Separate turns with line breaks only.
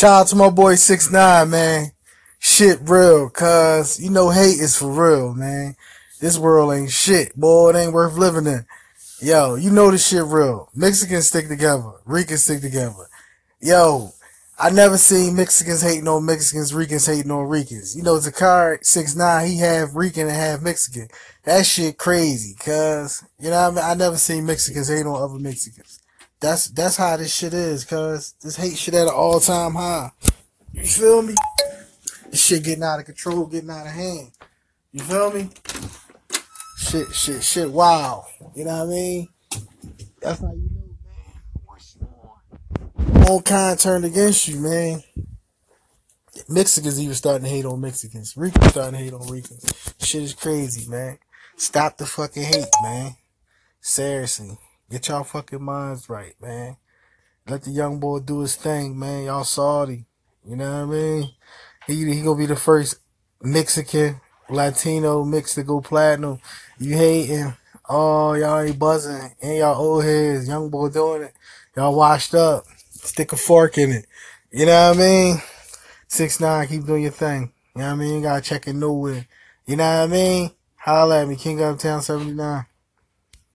Shout out to my boy Six Nine, man. Shit real, cuz you know hate is for real, man. This world ain't shit, boy. It ain't worth living in. Yo, you know this shit real. Mexicans stick together. Ricans stick together. Yo, I never seen Mexicans hating on Mexicans, Ricans hating on Ricans. You know, Zakar six nine, he half Rican and half Mexican. That shit crazy, cuz you know I mean. I never seen Mexicans hate on other Mexicans. That's that's how this shit is, cuz this hate shit at an all time high. You feel me? This shit getting out of control, getting out of hand. You feel me? Shit, shit, shit. Wow. You know what I mean? That's how you know, man. All kind turned against you, man. Mexicans even starting to hate on Mexicans. Ricans starting to hate on Ricans. Shit is crazy, man. Stop the fucking hate, man. Seriously. Get y'all fucking minds right, man. Let the young boy do his thing, man. Y'all salty. You know what I mean? He he gonna be the first Mexican, Latino mix to go platinum. You hating. Oh, y'all ain't buzzing. And y'all old heads. Young boy doing it. Y'all washed up. Stick a fork in it. You know what I mean? Six nine, keep doing your thing. You know what I mean? You gotta check it nowhere. You know what I mean? Holla at me, King Uptown 79.